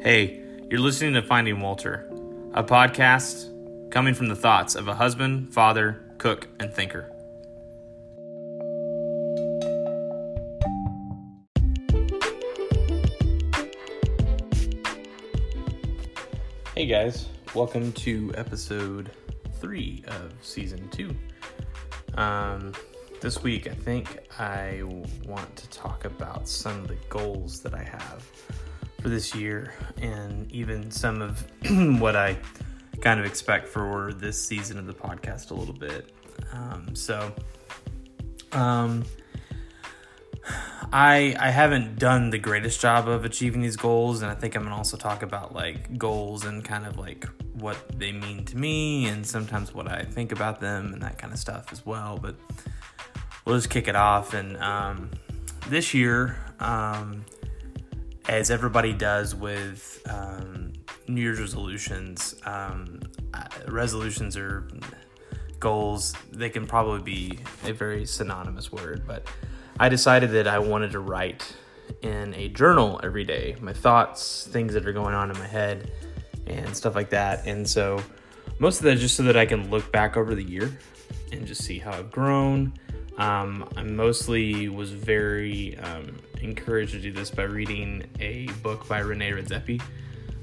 Hey, you're listening to Finding Walter, a podcast coming from the thoughts of a husband, father, cook, and thinker. Hey guys, welcome to episode three of season two. Um, this week, I think I want to talk about some of the goals that I have for this year and even some of what I kind of expect for this season of the podcast a little bit. Um, so, um, I I haven't done the greatest job of achieving these goals, and I think I'm gonna also talk about like goals and kind of like what they mean to me, and sometimes what I think about them and that kind of stuff as well. But we'll just kick it off. And um, this year, um, as everybody does with um, New Year's resolutions, um, resolutions are goals. They can probably be a very synonymous word, but I decided that I wanted to write in a journal every day my thoughts, things that are going on in my head, and stuff like that. And so, most of that just so that I can look back over the year and just see how I've grown. Um, I mostly was very um, encouraged to do this by reading a book by Rene Redzepi,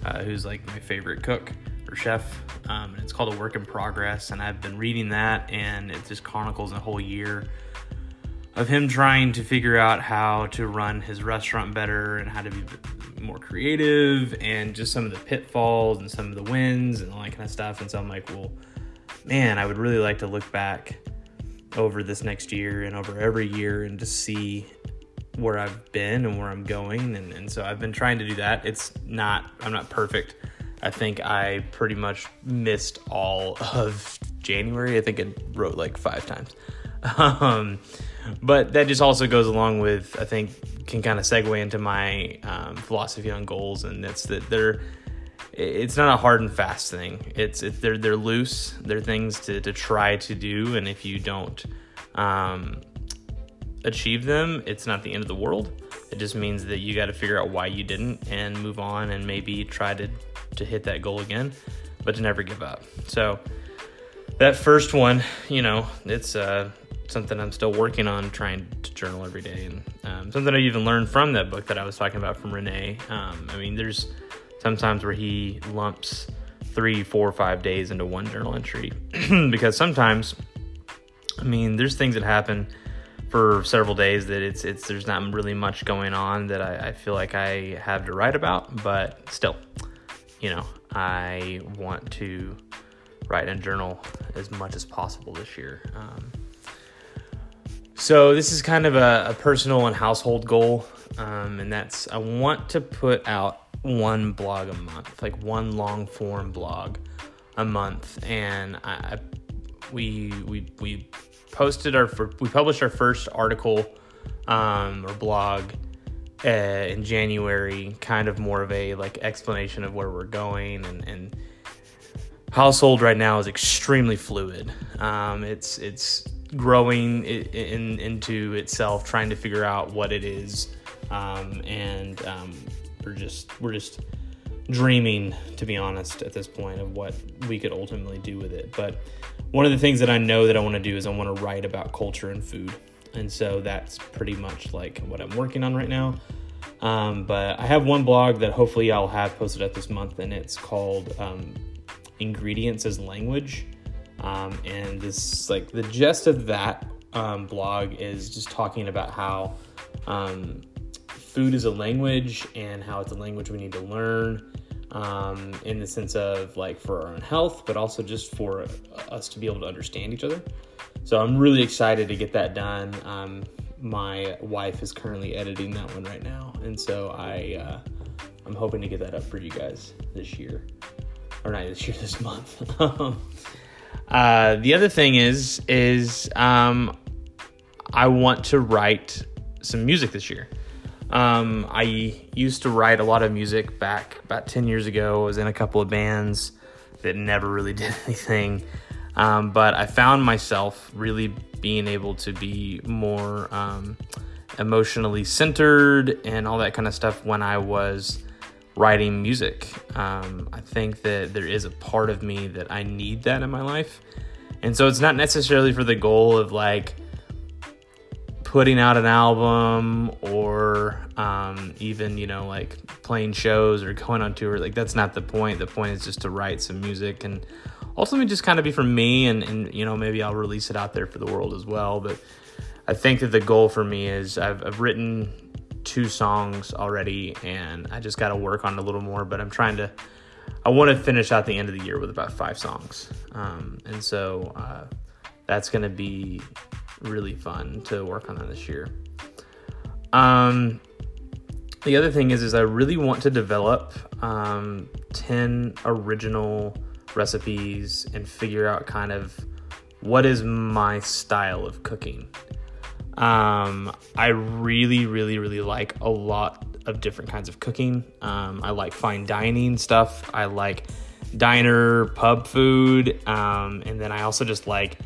uh, who's like my favorite cook or chef. Um, and it's called A Work in Progress. And I've been reading that, and it just chronicles a whole year of him trying to figure out how to run his restaurant better and how to be more creative and just some of the pitfalls and some of the wins and all that kind of stuff. And so I'm like, well, man, I would really like to look back over this next year and over every year and just see where I've been and where I'm going. And, and so I've been trying to do that. It's not, I'm not perfect. I think I pretty much missed all of January. I think I wrote like five times. Um, but that just also goes along with, I think, can kind of segue into my um, philosophy on goals, and it's that they're it's not a hard and fast thing. It's it, they're they're loose. They're things to, to try to do, and if you don't um, achieve them, it's not the end of the world. It just means that you got to figure out why you didn't and move on, and maybe try to to hit that goal again, but to never give up. So that first one, you know, it's uh, something I'm still working on, trying to journal every day, and um, something I even learned from that book that I was talking about from Rene. Um, I mean, there's sometimes where he lumps three, four, five days into one journal entry because sometimes, I mean, there's things that happen for several days that it's it's there's not really much going on that I, I feel like I have to write about, but still, you know, I want to write and journal as much as possible this year. Um, so this is kind of a, a personal and household goal, um, and that's I want to put out one blog a month, like one long form blog a month, and I, we we we posted our we published our first article um, or blog uh, in January, kind of more of a like explanation of where we're going and and household right now is extremely fluid. Um, it's it's growing in, in, into itself, trying to figure out what it is, um, and um, we're just we're just dreaming to be honest at this point of what we could ultimately do with it. But one of the things that i know that i want to do is i want to write about culture and food. And so that's pretty much like what i'm working on right now. Um, but i have one blog that hopefully i'll have posted up this month and it's called um, ingredients as language. Um, and this like the gist of that um, blog is just talking about how um, food is a language and how it's a language we need to learn um, in the sense of like for our own health, but also just for us to be able to understand each other. So I'm really excited to get that done. Um, my wife is currently editing that one right now, and so I uh, I'm hoping to get that up for you guys this year, or not this year, this month. uh, the other thing is is um, I want to write some music this year. Um, I used to write a lot of music back about 10 years ago. I was in a couple of bands that never really did anything. Um, but I found myself really being able to be more um, emotionally centered and all that kind of stuff when I was writing music. Um, I think that there is a part of me that I need that in my life. And so it's not necessarily for the goal of like putting out an album or um, even, you know, like playing shows or going on tour. Like, that's not the point. The point is just to write some music and ultimately just kind of be for me. And, and you know, maybe I'll release it out there for the world as well. But I think that the goal for me is I've, I've written two songs already and I just got to work on a little more, but I'm trying to, I want to finish out the end of the year with about five songs. Um, and so uh, that's going to be really fun to work on that this year. Um, the other thing is, is I really want to develop um, 10 original recipes and figure out kind of what is my style of cooking. Um, I really, really, really like a lot of different kinds of cooking. Um, I like fine dining stuff. I like diner, pub food. Um, and then I also just like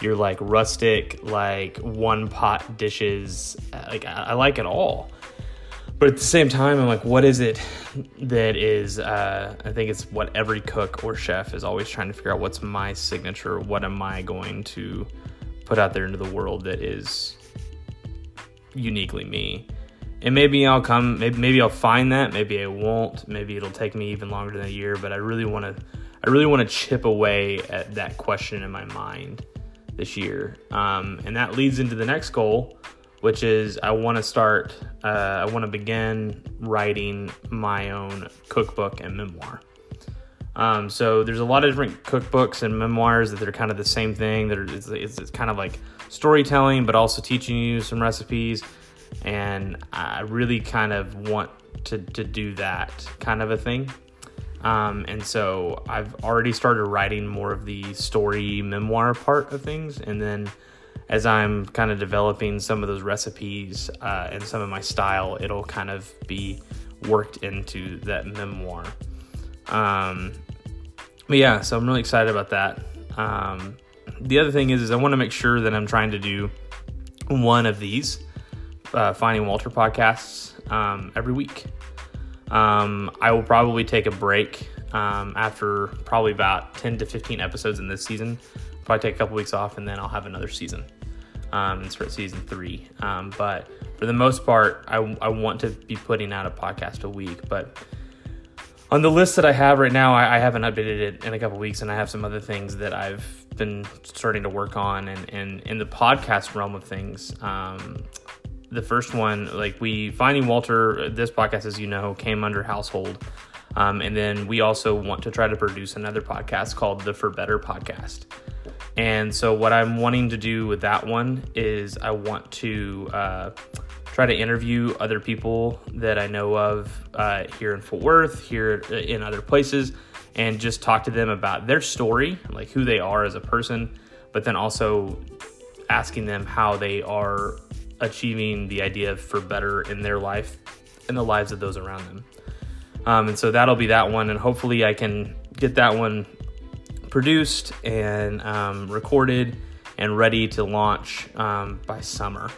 your like rustic, like one pot dishes. Like I, I like it all. But at the same time, I'm like, what is it that is? Uh, I think it's what every cook or chef is always trying to figure out. What's my signature? What am I going to put out there into the world that is uniquely me. And maybe I'll come, maybe, maybe I'll find that. Maybe I won't. Maybe it'll take me even longer than a year. But I really want to, I really want to chip away at that question in my mind this year. Um, and that leads into the next goal, which is I want to start, uh, I want to begin writing my own cookbook and memoir. Um, so there's a lot of different cookbooks and memoirs that they're kind of the same thing. That are, it's, it's, it's kind of like storytelling, but also teaching you some recipes. And I really kind of want to, to do that kind of a thing. Um, and so I've already started writing more of the story memoir part of things. And then as I'm kind of developing some of those recipes uh, and some of my style, it'll kind of be worked into that memoir. Um, but yeah, so I'm really excited about that. Um, the other thing is, is I want to make sure that I'm trying to do one of these uh, Finding Walter podcasts um, every week. Um, I will probably take a break um, after probably about 10 to 15 episodes in this season. Probably take a couple weeks off and then I'll have another season um, and start season three. Um, but for the most part, I, I want to be putting out a podcast a week. But on the list that I have right now, I, I haven't updated it in a couple weeks, and I have some other things that I've been starting to work on. And, and in the podcast realm of things, um, the first one, like we finding Walter, this podcast, as you know, came under household. Um, and then we also want to try to produce another podcast called the For Better podcast. And so, what I'm wanting to do with that one is I want to uh, try to interview other people that I know of uh, here in Fort Worth, here in other places, and just talk to them about their story, like who they are as a person, but then also asking them how they are achieving the idea for better in their life and the lives of those around them. Um, and so that'll be that one, and hopefully I can get that one produced and um, recorded and ready to launch um, by summer.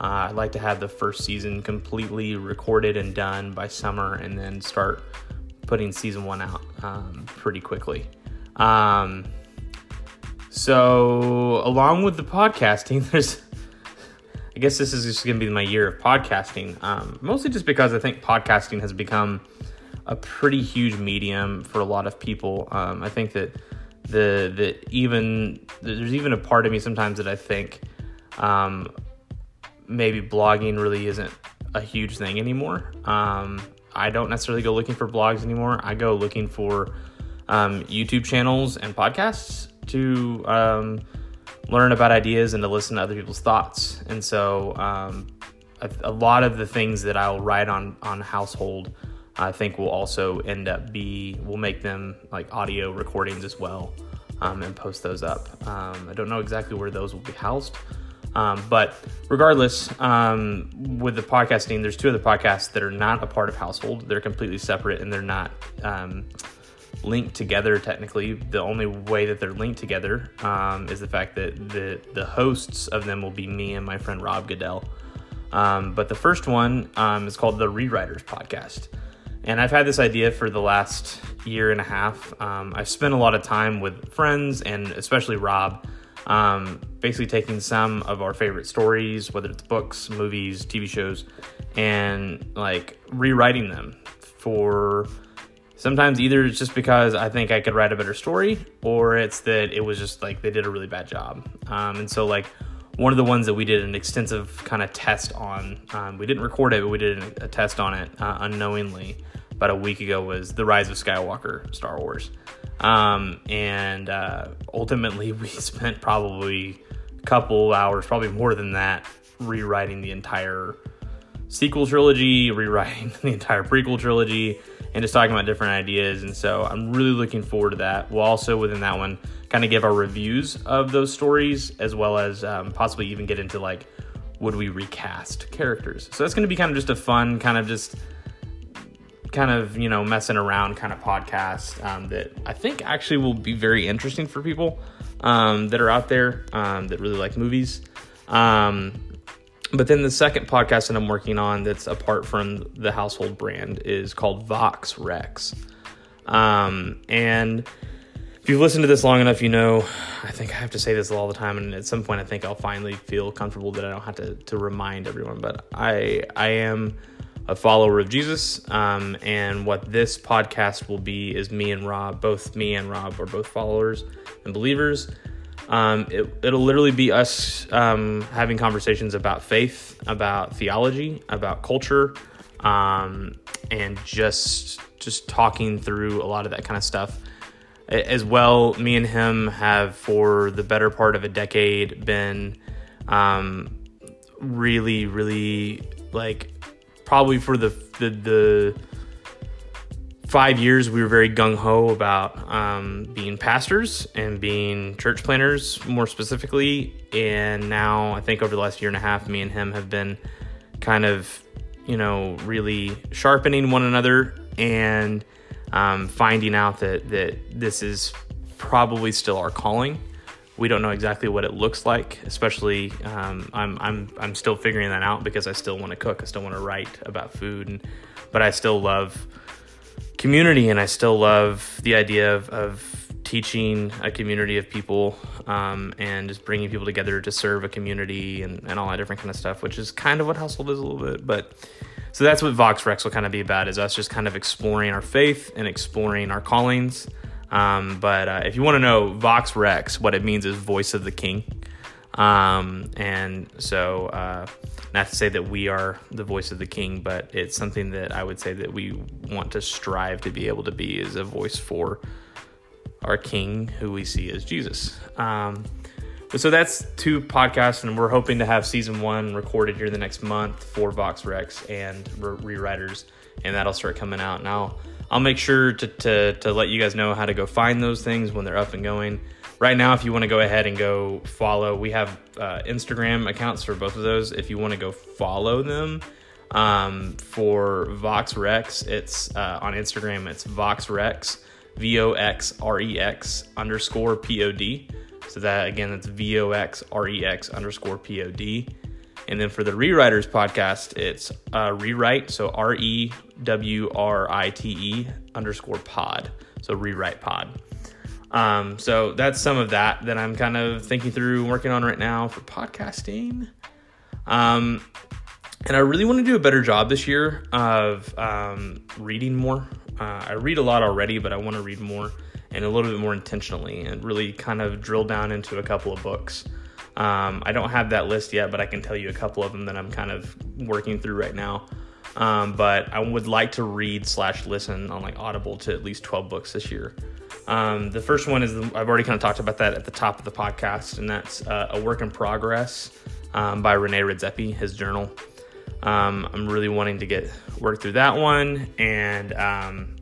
Uh, I'd like to have the first season completely recorded and done by summer and then start putting season one out um, pretty quickly. Um, so, along with the podcasting, there's, I guess this is just going to be my year of podcasting, um, mostly just because I think podcasting has become a pretty huge medium for a lot of people. Um, I think that the the even there's even a part of me sometimes that I think um, maybe blogging really isn't a huge thing anymore. Um, I don't necessarily go looking for blogs anymore. I go looking for um, YouTube channels and podcasts to um, learn about ideas and to listen to other people's thoughts. And so, um, a, a, lot of the things that I'll write on on Household, I think will also end up be we'll make them like audio recordings as well, um, and post those up. Um, I don't know exactly where those will be housed. Um, but regardless, um, with the podcasting, there's two other podcasts that are not a part of Household. They're completely separate and they're not um, linked together technically. The only way that they're linked together um, is the fact that the, the hosts of them will be me and my friend Rob Goodell. Um, but the first one um, is called the Rewriters Podcast. And I've had this idea for the last year and a half. Um, I've spent a lot of time with friends and especially Rob, um, basically taking some of our favorite stories, whether it's books, movies, TV shows, and like rewriting them for sometimes either it's just because I think I could write a better story, or it's that it was just like they did a really bad job. Um, and so, like, one of the ones that we did an extensive kind of test on, um, we didn't record it, but we did a test on it uh, unknowingly about a week ago was The Rise of Skywalker, Star Wars. Um, and uh, ultimately, we spent probably a couple hours, probably more than that, rewriting the entire sequel trilogy, rewriting the entire prequel trilogy, and just talking about different ideas. And so I'm really looking forward to that. We'll also, within that one, kind of give our reviews of those stories, as well as um, possibly even get into like, would we recast characters? So that's going to be kind of just a fun, kind of just kind of you know messing around kind of podcast um, that I think actually will be very interesting for people um, that are out there um, that really like movies. Um, but then the second podcast that I'm working on that's apart from the household brand is called Vox Rex. Um, and if you've listened to this long enough, you know, I think I have to say this all the time, and at some point, I think I'll finally feel comfortable that I don't have to, to remind everyone. But I I am a follower of Jesus, um, and what this podcast will be is me and Rob, both me and Rob are both followers and believers. Um, it, will literally be us um, having conversations about faith, about theology, about culture, um, and just just talking through a lot of that kind of stuff. As well, me and him have for the better part of a decade been um, really, really like probably for the the, the five years, we were very gung ho about um, being pastors and being church planners more specifically. And now, I think over the last year and a half, me and him have been kind of, you know, really sharpening one another and um, finding out that that this is probably still our calling. We don't know exactly what it looks like, especially um, I'm I'm I'm still figuring that out because I still want to cook, I still want to write about food, and but I still love community, and I still love the idea of, of teaching a community of people um, and just bringing people together to serve a community and, and all that different kind of stuff, which is kind of what Household is a little bit. But so that's what Vox Rex will kind of be about is us just kind of exploring our faith and exploring our callings. Um, but uh, if you want to know Vox Rex, what it means is voice of the king. Um, and so, uh, not to say that we are the voice of the king, but it's something that I would say that we want to strive to be able to be is a voice for our king, who we see as Jesus. Um, so that's two podcasts, and we're hoping to have season one recorded here the next month for Vox Rex and re- rewriters, and that'll start coming out. Now, I'll make sure to, to, to let you guys know how to go find those things when they're up and going right now, if you want to go ahead and go follow, we have uh, Instagram accounts for both of those. If you want to go follow them um, for Vox Rex, it's uh, on Instagram. It's Vox Rex, V O X R E X underscore P O D. So that again, that's V O X R E X underscore P O D. And then for the Rewriters podcast, it's uh, Rewrite, so R E W R I T E underscore pod. So Rewrite Pod. Um, so that's some of that that I'm kind of thinking through and working on right now for podcasting. Um, and I really want to do a better job this year of um, reading more. Uh, I read a lot already, but I want to read more and a little bit more intentionally and really kind of drill down into a couple of books. Um, I don't have that list yet, but I can tell you a couple of them that I'm kind of working through right now. Um, but I would like to read slash listen on like Audible to at least 12 books this year. Um, the first one is the, I've already kind of talked about that at the top of the podcast, and that's uh, a work in progress um, by Rene Redzepi, his journal. Um, I'm really wanting to get work through that one, and um,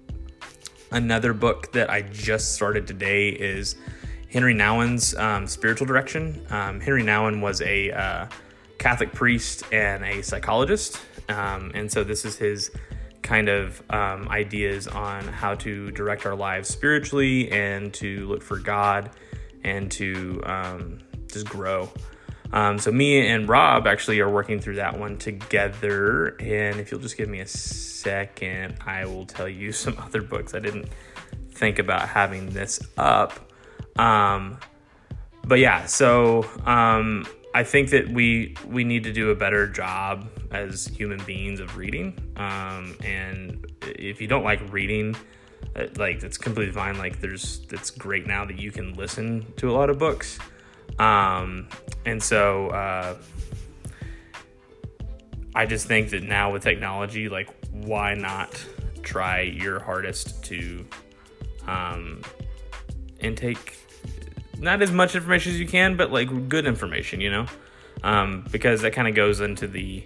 another book that I just started today is Henri Nouwen's um, Spiritual Direction. Um, Henri Nouwen was a uh, Catholic priest and a psychologist, and so this is his kind of um, ideas on how to direct our lives spiritually and to look for God and to um, just grow. Um, so me and Rob actually are working through that one together. And if you'll just give me a second, I will tell you some other books. I didn't think about having this up. Um, but yeah, so um, I think that we we need to do a better job as human beings of reading. Um, and if you don't like reading, uh, like it's completely fine. Like there's it's great now that you can listen to a lot of books. Um, and so uh, I just think that now with technology, like why not try your hardest to um, intake not as much information as you can, but like good information, you know? Um, because that kind of goes into the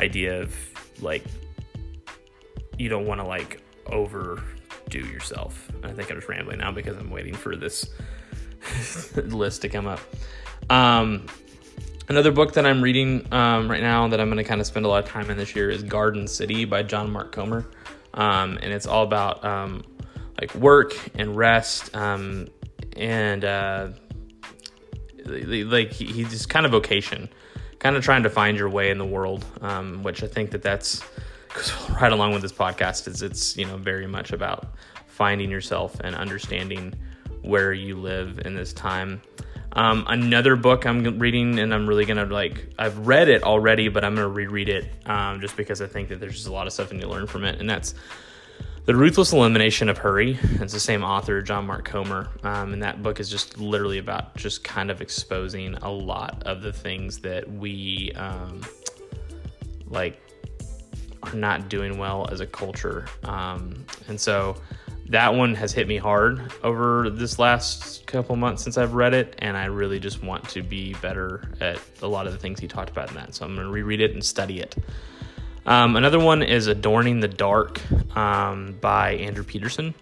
idea of like you don't want to like overdo yourself. I think I'm just rambling now because I'm waiting for this list to come up. Um, another book that I'm reading um, right now that I'm going to kind of spend a lot of time in this year is Garden City by John Mark Comer, um, and it's all about um, like work and rest um, and uh, like he's kind of vocation, kind of trying to find your way in the world, um, which I think that that's right along with this podcast is it's you know very much about finding yourself and understanding where you live in this time. Um, another book I'm reading, and I'm really gonna like. I've read it already, but I'm gonna reread it um, just because I think that there's just a lot of stuff and you learn from it, and that's the Ruthless Elimination of Hurry. It's the same author, John Mark Comer, um, and that book is just literally about just kind of exposing a lot of the things that we um, like are not doing well as a culture, um, and so that one has hit me hard over this last couple months since I've read it, and I really just want to be better at a lot of the things he talked about in that. So I'm going to reread it and study it. Um, another one is Adorning the Dark um, by Andrew Peterson,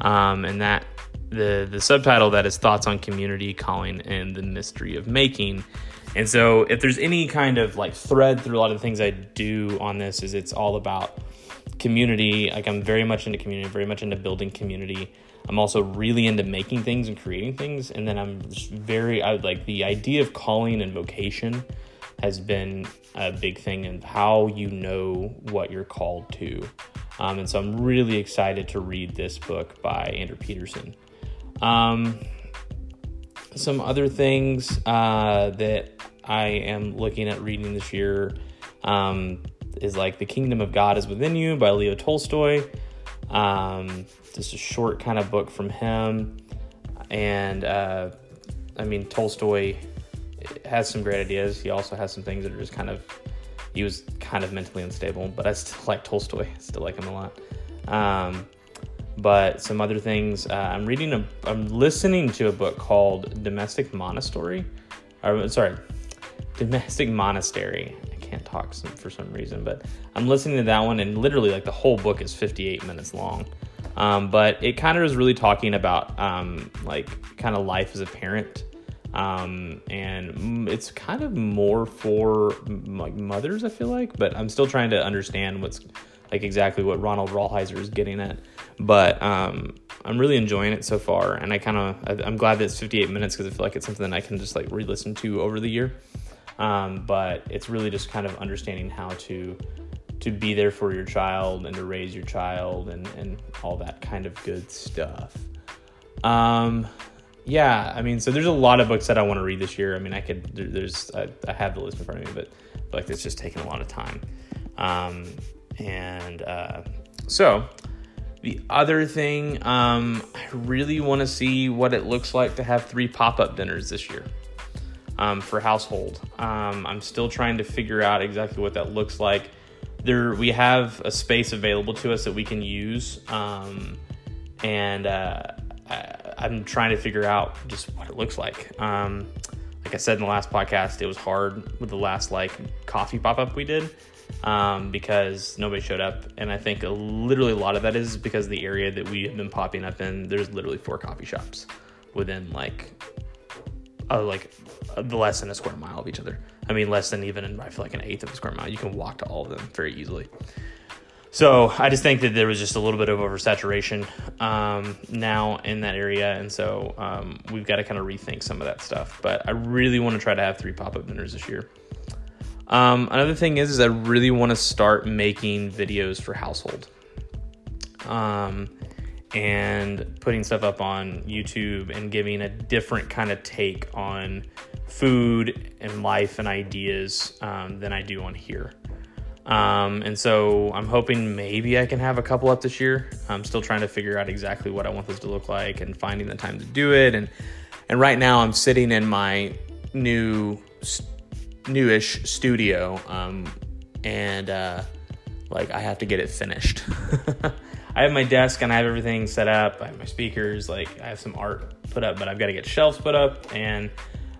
um, and that the the subtitle that is thoughts on community calling and the mystery of making. And so, if there's any kind of like thread through a lot of the things I do on this, is it's all about community. Like I'm very much into community, very much into building community. I'm also really into making things and creating things. And then I'm just very, I like the idea of calling and vocation has been a big thing in how you know what you're called to. Um, and so I'm really excited to read this book by Andrew Peterson. Um, some other things uh, that I am looking at reading this year. Um, is like The Kingdom of God is Within You by Leo Tolstoy. Um, just a short kind of book from him. And uh, I mean, Tolstoy has some great ideas. He also has some things that are just kind of, he was kind of mentally unstable, but I still like Tolstoy. I still like him a lot. Um, but some other things, uh, I'm reading a, I'm listening to a book called Domestic Monastery. Or, sorry, Domestic Monastery I can't talk some, for some reason, but I'm listening to that one, and literally, like the whole book is 58 minutes long. Um, but it kind of is really talking about um, like kind of life as a parent, um, and it's kind of more for like mothers, I feel like. But I'm still trying to understand what's like exactly what Ronald Rolheiser is getting at. But um, I'm really enjoying it so far, and I kind of I'm glad that it's 58 minutes because I feel like it's something that I can just like re-listen to over the year. Um, but it's really just kind of understanding how to to be there for your child and to raise your child and, and all that kind of good stuff. Um, yeah, I mean, so there's a lot of books that I want to read this year. I mean, I could, there's, I, I have the list in front of me, but, but like it's just taking a lot of time. Um, and uh, so the other thing, um, I really want to see what it looks like to have three pop up dinners this year um, for household. Um, I'm still trying to figure out exactly what that looks like. There, we have a space available to us that we can use, um, and uh, I, am trying to figure out just what it looks like. Um, like I said in the last podcast, it was hard with the last like coffee pop up we did um, because nobody showed up, and I think literally a lot of that is because the area that we have been popping up in, there's literally four coffee shops within like uh, like uh, less than a square mile of each other. I mean, less than even I feel like an eighth of a square mile. You can walk to all of them very easily. So I just think that there was just a little bit of oversaturation um, now in that area, and so um, we've got to kind of rethink some of that stuff. But I really want to try to have three pop up dinners this year. Um, another thing is, is I really want to start making videos for household, um, and putting stuff up on YouTube and giving a different kind of take on food and life and ideas um, than I do on here. Um, and so I'm hoping maybe I can have a couple up this year. I'm still trying to figure out exactly what I want this to look like and finding the time to do it. And and right now I'm sitting in my new newish studio, um, and uh, like I have to get it finished. I have my desk and I have everything set up. I have my speakers, like I have some art put up, but I've got to get shelves put up and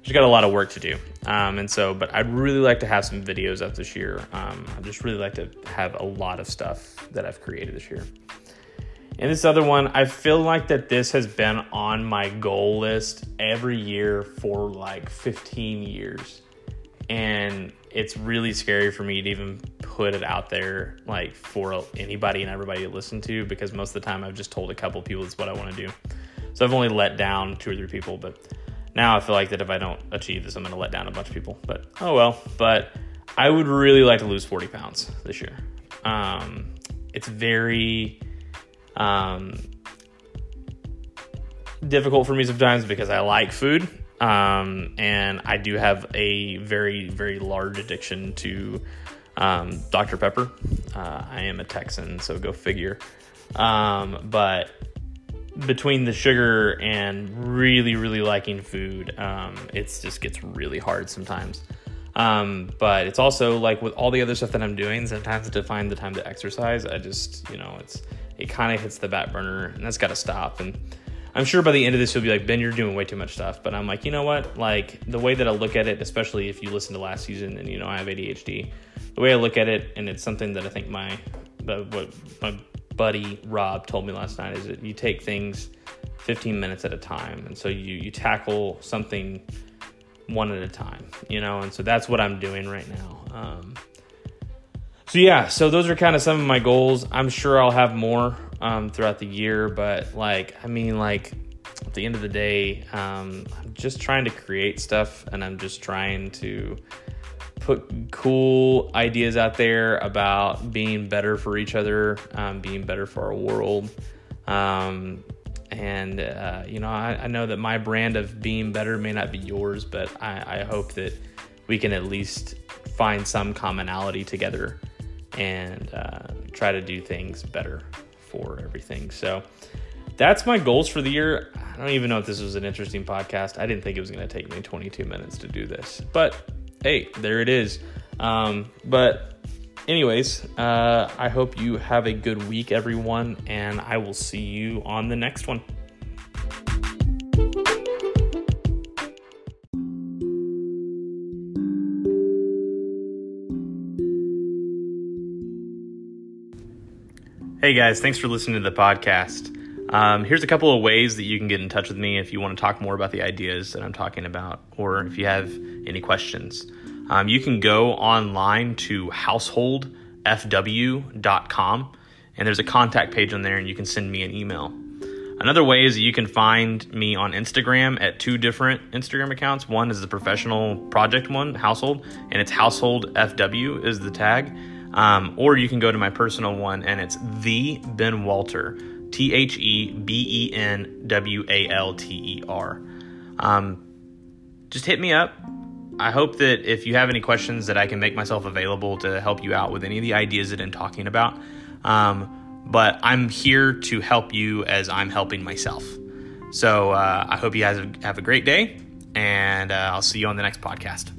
just got a lot of work to do. Um, and so, but I'd really like to have some videos up this year. Um, I'd just really like to have a lot of stuff that I've created this year. And this other one, I feel like that this has been on my goal list every year for like 15 years. And it's really scary for me to even put it out there like for anybody and everybody to listen to because most of the time I've just told a couple people it's what I want to do. So I've only let down two or three people, but now I feel like that if I don't achieve this, I'm going to let down a bunch of people. But oh well. But I would really like to lose 40 pounds this year. Um, it's very um, difficult for me sometimes because I like food. Um, and I do have a very, very large addiction to um, Dr. Pepper. Uh, I am a Texan, so go figure. Um, but between the sugar and really, really liking food, um, it just gets really hard sometimes. Um, but it's also like with all the other stuff that I'm doing, sometimes to find the time to exercise, I just, you know, it's, it kind of hits the back burner and that's got to stop. And I'm sure by the end of this, you'll be like, Ben, you're doing way too much stuff. But I'm like, you know what? Like the way that I look at it, especially if you listen to last season and, you know, I have ADHD, the way I look at it, and it's something that I think my, what my buddy Rob told me last night is that you take things 15 minutes at a time. And so you, you tackle something one at a time, you know? And so that's what I'm doing right now. Um, so yeah, so those are kind of some of my goals. I'm sure I'll have more um, throughout the year, but like, I mean, like at the end of the day, um, I'm just trying to create stuff and I'm just trying to put cool ideas out there about being better for each other, um, being better for our world. Um, and, uh, you know, I, I, know that my brand of being better may not be yours, but I, I hope that we can at least find some commonality together and uh, try to do things better for everything. So that's my goals for the year. I don't even know if this was an interesting podcast. I didn't think it was going to take me 22 minutes to do this, but hey, there it is. Um, but, anyways, uh, I hope you have a good week, everyone, and I will see you on the next one. Hey guys, thanks for listening to the podcast. Um, here's a couple of ways that you can get in touch with me if you want to talk more about the ideas that I'm talking about, or if you have any questions. Um, you can go online to householdfw.com, and there's a contact page on there, and you can send me an email. Another way is you can find me on Instagram at two different Instagram accounts. One is the professional project one, household, and it's household FW is the tag. Um, or you can go to my personal one, and it's the Ben Walter. T H E B E N W A L T E R. Um, just hit me up. I hope that if you have any questions, that I can make myself available to help you out with any of the ideas that I'm talking about. Um, but I'm here to help you as I'm helping myself. So uh, I hope you guys have a great day, and uh, I'll see you on the next podcast.